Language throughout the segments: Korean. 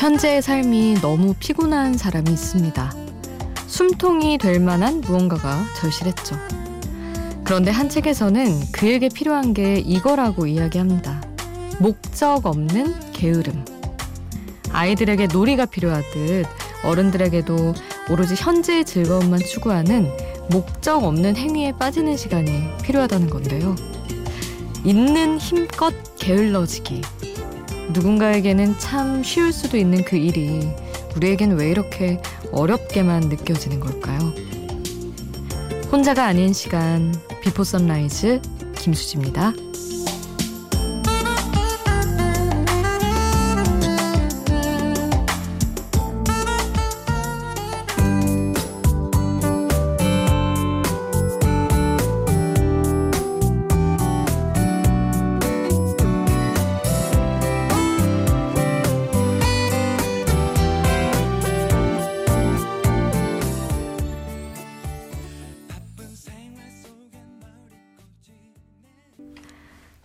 현재의 삶이 너무 피곤한 사람이 있습니다. 숨통이 될 만한 무언가가 절실했죠. 그런데 한 책에서는 그에게 필요한 게 이거라고 이야기합니다. 목적 없는 게으름. 아이들에게 놀이가 필요하듯 어른들에게도 오로지 현재의 즐거움만 추구하는 목적 없는 행위에 빠지는 시간이 필요하다는 건데요. 있는 힘껏 게을러지기. 누군가에게는 참 쉬울 수도 있는 그 일이 우리에겐 왜 이렇게 어렵게만 느껴지는 걸까요? 혼자가 아닌 시간, Before Sunrise 김수지입니다.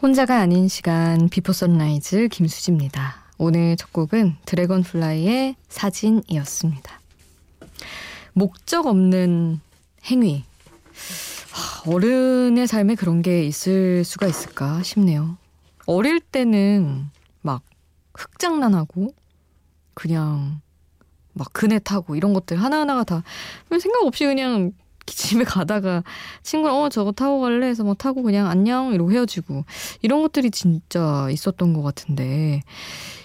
혼자가 아닌 시간 Before Sunrise 김수지입니다. 오늘 첫 곡은 Dragonfly의 사진이었습니다. 목적 없는 행위. 어른의 삶에 그런 게 있을 수가 있을까 싶네요. 어릴 때는 막 흙장난하고 그냥 막 그네 타고 이런 것들 하나하나가 다 생각 없이 그냥 집에 가다가 친구랑 어 저거 타고 갈래? 해서 뭐 타고 그냥 안녕! 이러고 헤어지고. 이런 것들이 진짜 있었던 것 같은데.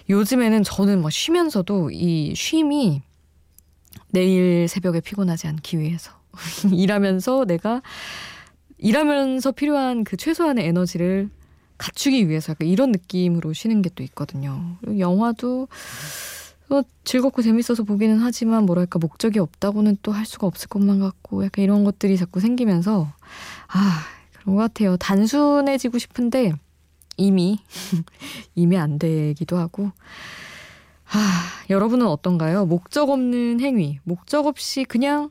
요즘에는 저는 막 쉬면서도 이 쉼이 내일 새벽에 피곤하지 않기 위해서 일하면서 내가 일하면서 필요한 그 최소한의 에너지를 갖추기 위해서 약간 이런 느낌으로 쉬는 게 또 있거든요. 영화도 어, 즐겁고 재밌어서 보기는 하지만 뭐랄까 목적이 없다고는 또 할 수가 없을 것만 같고 약간 이런 것들이 자꾸 생기면서 아 그런 것 같아요. 단순해지고 싶은데 이미 이미 안 되기도 하고 아 여러분은 어떤가요? 목적 없는 행위, 목적 없이 그냥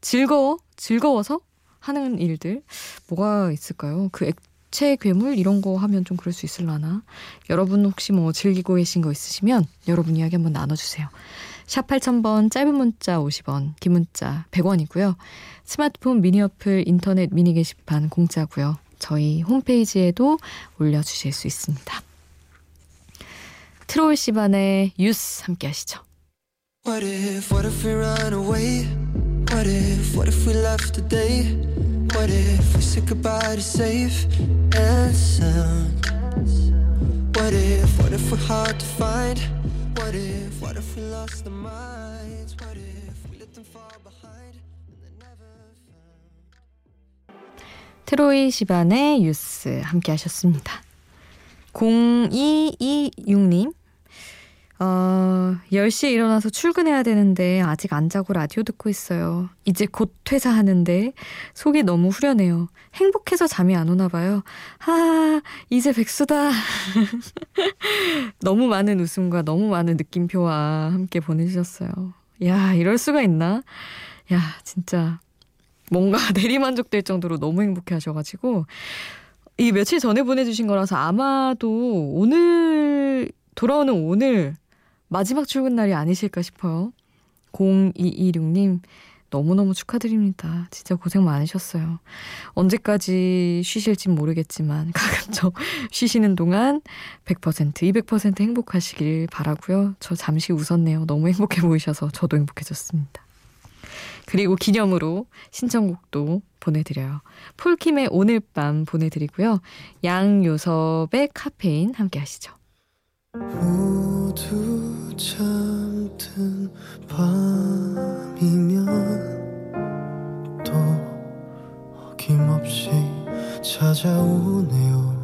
즐거워 즐거워서 하는 일들 뭐가 있을까요? 그 액 체 괴물 이런 거 하면 좀 그럴 수 있을라나? 여러분 혹시 뭐 즐기고 계신 거 있으시면 여러분 이야기 한번 나눠주세요. 샵 8000번 짧은 문자 50원, 긴 문자 100원이고요. 스마트폰 미니 어플 인터넷 미니 게시판 공짜고요. 저희 홈페이지에도 올려주실 수 있습니다. 트로이 시반의 유스 함께 하시죠. What if, what if we run away? What if, what if we left today? What if we said goodbye to safe and sound? What if, what if we're hard to find? What if, what if we lost our minds? What if we let them fall behind? 트로이 시반의 유스 함께 하셨습니다. 0226님 어, 10시에 일어나서 출근해야 되는데 아직 안 자고 라디오 듣고 있어요. 이제 곧 퇴사하는데 속이 너무 후련해요. 행복해서 잠이 안 오나 봐요. 아, 이제 백수다. 너무 많은 웃음과 너무 많은 느낌표와 함께 보내주셨어요. 야, 이럴 수가 있나? 야, 진짜 뭔가 대리만족될 정도로 너무 행복해 하셔가지고 이 며칠 전에 보내주신 거라서 아마도 오늘 돌아오는 오늘 마지막 출근 날이 아니실까 싶어요. 0226님, 너무너무 축하드립니다. 진짜 고생 많으셨어요. 언제까지 쉬실진 모르겠지만, 가급적 쉬시는 동안 100%, 200% 행복하시길 바라고요. 저 잠시 웃었네요. 너무 행복해 보이셔서 저도 행복해졌습니다. 그리고 기념으로 신청곡도 보내드려요. 폴킴의 오늘 밤 보내드리고요. 양요섭의 카페인 함께 하시죠. 모두 잠든 밤이면 또 어김없이 찾아오네요.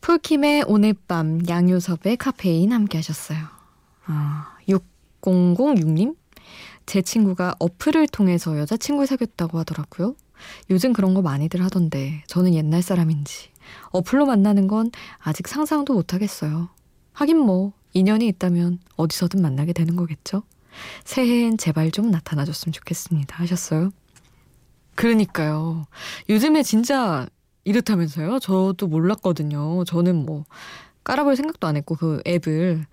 폴킴의 오늘 밤 양요섭의 카페인 함께 하셨어요. 아, 6006님? 제 친구가 어플을 통해서 여자친구를 사귀었다고 하더라고요. 요즘 그런 거 많이들 하던데 저는 옛날 사람인지 어플로 만나는 건 아직 상상도 못 하겠어요. 하긴 뭐 인연이 있다면 어디서든 만나게 되는 거겠죠. 새해엔 제발 좀 나타나줬으면 좋겠습니다. 하셨어요. 그러니까요. 요즘에 진짜 이렇다면서요? 저도 몰랐거든요. 저는 뭐 깔아볼 생각도 안 했고 그 앱을.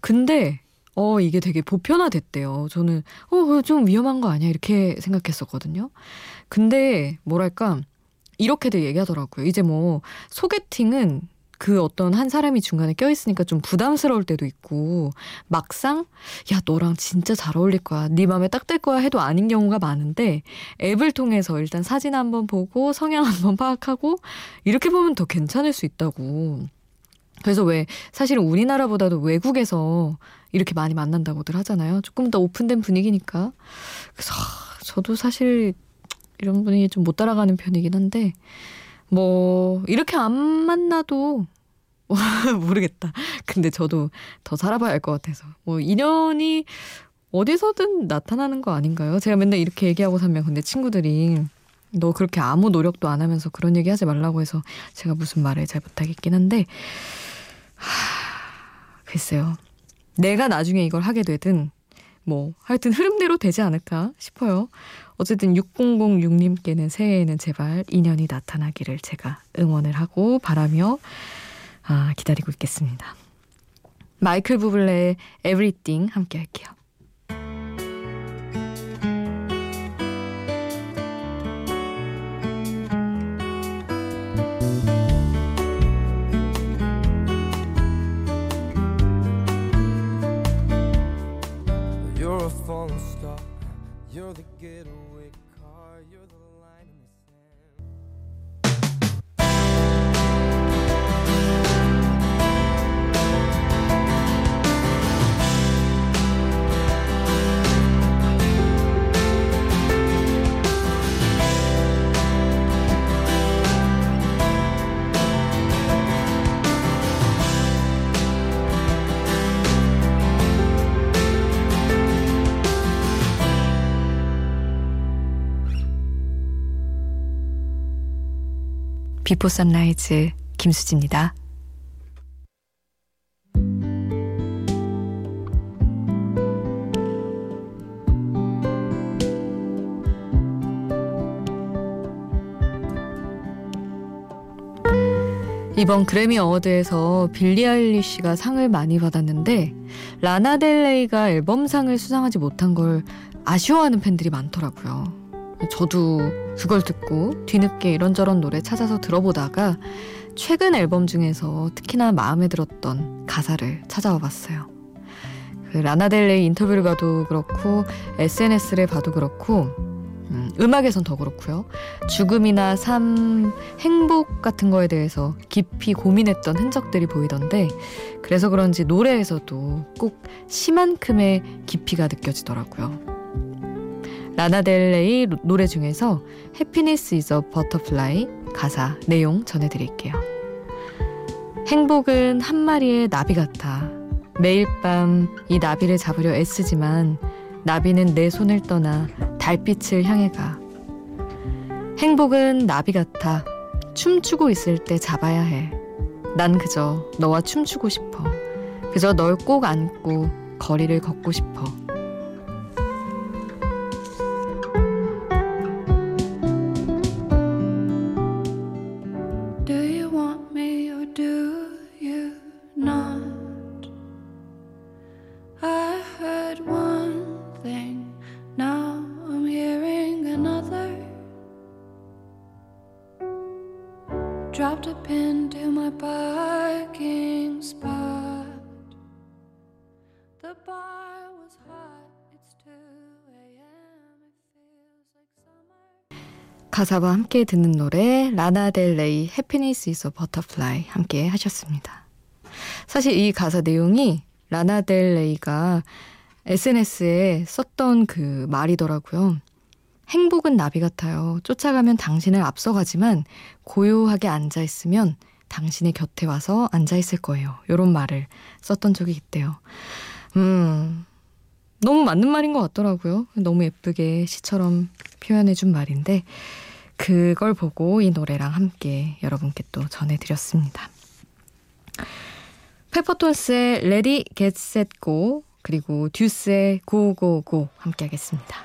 근데 어 이게 되게 보편화됐대요. 저는 어 좀 위험한 거 아니야 이렇게 생각했었거든요. 근데 뭐랄까 이렇게들 얘기하더라고요. 이제 뭐 소개팅은 그 어떤 한 사람이 중간에 껴있으니까 좀 부담스러울 때도 있고 막상 야 너랑 진짜 잘 어울릴 거야 네 맘에 딱 들 거야 해도 아닌 경우가 많은데 앱을 통해서 일단 사진 한번 보고 성향 한번 파악하고 이렇게 보면 더 괜찮을 수 있다고 그래서 왜 사실은 우리나라보다도 외국에서 이렇게 많이 만난다고들 하잖아요 조금 더 오픈된 분위기니까 그래서 저도 사실 이런 분위기 좀 못 따라가는 편이긴 한데 뭐 이렇게 안 만나도 모르겠다. 근데 저도 더 살아봐야 할 것 같아서 뭐 인연이 어디서든 나타나는 거 아닌가요? 제가 맨날 이렇게 얘기하고 살면 근데 친구들이 너 그렇게 아무 노력도 안 하면서 그런 얘기 하지 말라고 해서 제가 무슨 말을 잘 못하겠긴 한데 하, 글쎄요. 내가 나중에 이걸 하게 되든 뭐 하여튼 흐름대로 되지 않을까 싶어요. 어쨌든 6006님께는 새해에는 제발 인연이 나타나기를 제가 응원을 하고 바라며 아, 기다리고 있겠습니다. 마이클 부블레의 Everything 함께 할게요. You're a falling star. You're the getaway car. You're the Before Sunrise 김수지입니다. 이번 그래미 어워드에서 빌리 아일리시가 상을 많이 받았는데 라나 델 레이가 앨범상을 수상하지 못한 걸 아쉬워하는 팬들이 많더라고요. 저도 그걸 듣고 뒤늦게 이런저런 노래 찾아서 들어보다가 최근 앨범 중에서 특히나 마음에 들었던 가사를 찾아와 봤어요. 그 라나델레이 인터뷰를 봐도 그렇고 SNS를 봐도 그렇고 음, 음악에선 더 그렇고요. 죽음이나 삶, 행복 같은 거에 대해서 깊이 고민했던 흔적들이 보이던데 그래서 그런지 노래에서도 꼭 시만큼의 깊이가 느껴지더라고요. 라나델레이 노래 중에서 is a Butterfly 가사 내용 전해드릴게요. 행복은 한 마리의 나비 같아. 매일 밤 이 나비를 잡으려 애쓰지만 나비는 내 손을 떠나 달빛을 향해 가. 행복은 나비 같아. 춤추고 있을 때 잡아야 해. 난 그저 너와 춤추고 싶어. 그저 널 꼭 안고 거리를 걷고 싶어. Dropped a pin to my parking spot. The bar was hot. It's 2 a.m. It feels like summer. 가사와 함께 듣는 노래 라나 델레이 Happiness Is a Butterfly 함께 하셨습니다. 사실 이 가사 내용이 라나 델레이가 SNS에 썼던 그 말이더라고요. 행복은 나비 같아요. 쫓아가면 당신을 앞서가지만 고요하게 앉아 있으면 당신의 곁에 와서 앉아 있을 거예요. 이런 말을 썼던 적이 있대요. 음, 너무 맞는 말인 것 같더라고요. 너무 예쁘게 시처럼 표현해 준 말인데, 그걸 보고 이 노래랑 함께 여러분께 또 전해 드렸습니다. 페퍼톤스의 Ready Get Set Go 그리고 듀스의 Go Go Go 함께 하겠습니다.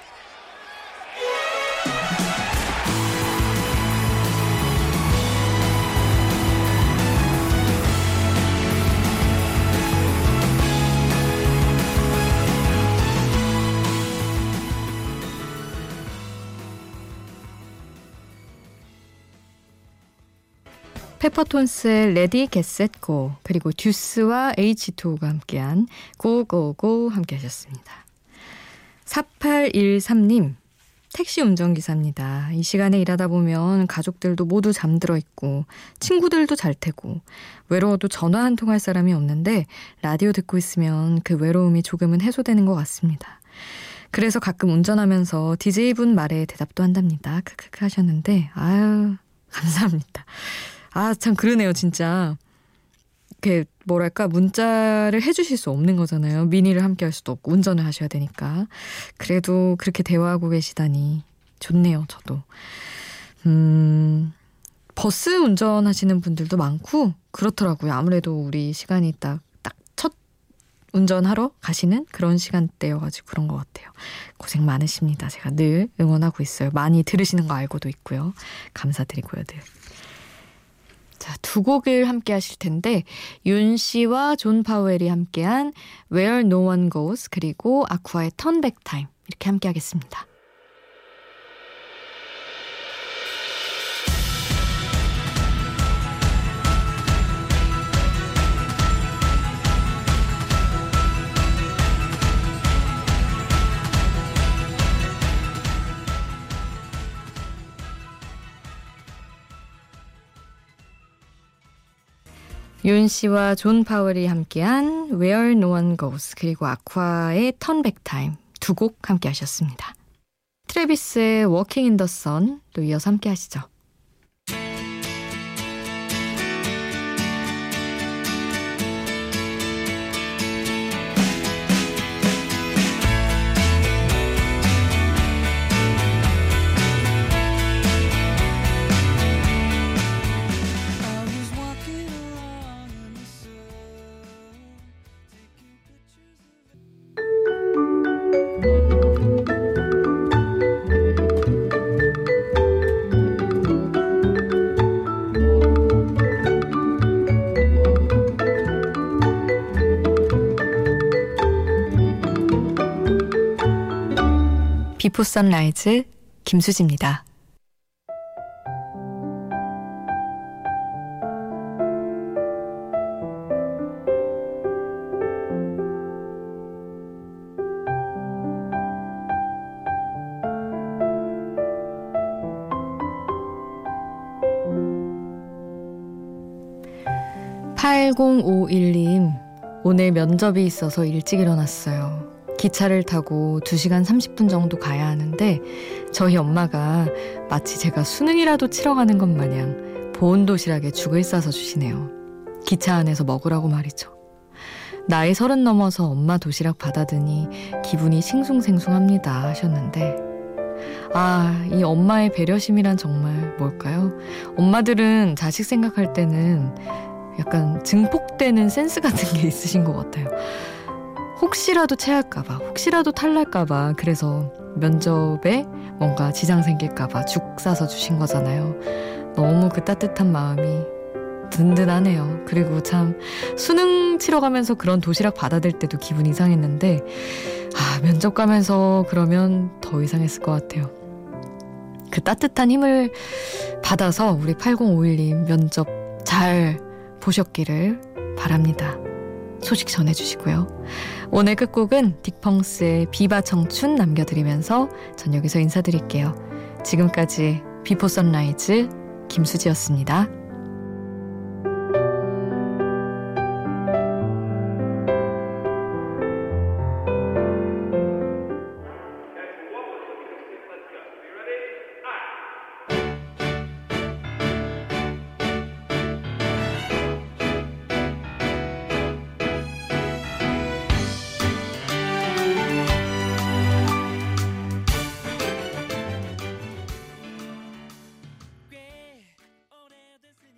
페퍼톤스의 Ready Get Set Go 그리고 듀스와 H2O가 함께한 Go Go Go 함께 하셨습니다. 4813님 택시 운전기사입니다. 이 시간에 일하다 보면 가족들도 모두 잠들어 있고 친구들도 잘 테고 외로워도 전화 한 통 할 사람이 없는데 라디오 듣고 있으면 그 외로움이 조금은 해소되는 것 같습니다. 그래서 가끔 운전하면서 DJ분 말에 대답도 한답니다. 크크크 하셨는데 아유 감사합니다. 아, 참 그러네요, 진짜. 이렇게 뭐랄까 문자를 해주실 수 없는 거잖아요. 미니를 함께 할 수도 없고 운전을 하셔야 되니까. 그래도 그렇게 대화하고 계시다니 좋네요, 저도. 음, 버스 운전하시는 분들도 많고 그렇더라고요. 아무래도 우리 시간이 딱 딱 첫 운전하러 가시는 그런 시간대여가지고 그런 것 같아요. 고생 많으십니다. 제가 늘 응원하고 있어요. 많이 들으시는 거 알고도 있고요. 감사드리고요, 늘. 자, 두 곡을 함께 하실 텐데 욘시와 존 파웰이 함께한 Where No One Goes 그리고 아쿠아의 Turn Back Time 이렇게 함께 하겠습니다. 욘시와 존 파월이 함께한 Where No One Goes 그리고 아쿠아의 Turn Back Time 두 곡 함께 하셨습니다. 트래비스의 Walking in the Sun 또 이어서 함께 하시죠. 2부 선라이즈 김수지입니다. (8051님) 오늘 면접이 있어서 일찍 일어났어요. 기차를 타고 2시간 30분 정도 가야 하는데 저희 엄마가 마치 제가 수능이라도 치러 가는 것 마냥 보온 도시락에 죽을 싸서 주시네요. 기차 안에서 먹으라고 말이죠. 나이 서른 넘어서 엄마 도시락 받아드니 기분이 싱숭생숭합니다 하셨는데 아, 이 엄마의 배려심이란 정말 뭘까요? 엄마들은 자식 생각할 때는 약간 증폭되는 센스 같은 게 있으신 것 같아요. 혹시라도 체할까봐, 혹시라도 탈날까봐, 그래서 면접에 뭔가 지장 생길까봐 죽 싸서 주신 거잖아요. 너무 그 따뜻한 마음이 든든하네요. 그리고 참 수능 치러 가면서 그런 도시락 받아들 때도 기분 이상했는데, 아, 면접 가면서 그러면 더 이상했을 것 같아요. 그 따뜻한 힘을 받아서 우리 8051님 면접 잘 보셨기를 바랍니다. 소식 전해주시고요. 오늘 끝곡은 딕펑스의 Viva 청춘 남겨드리면서 전 여기서 인사드릴게요. 지금까지 Before Sunrise 김수지였습니다.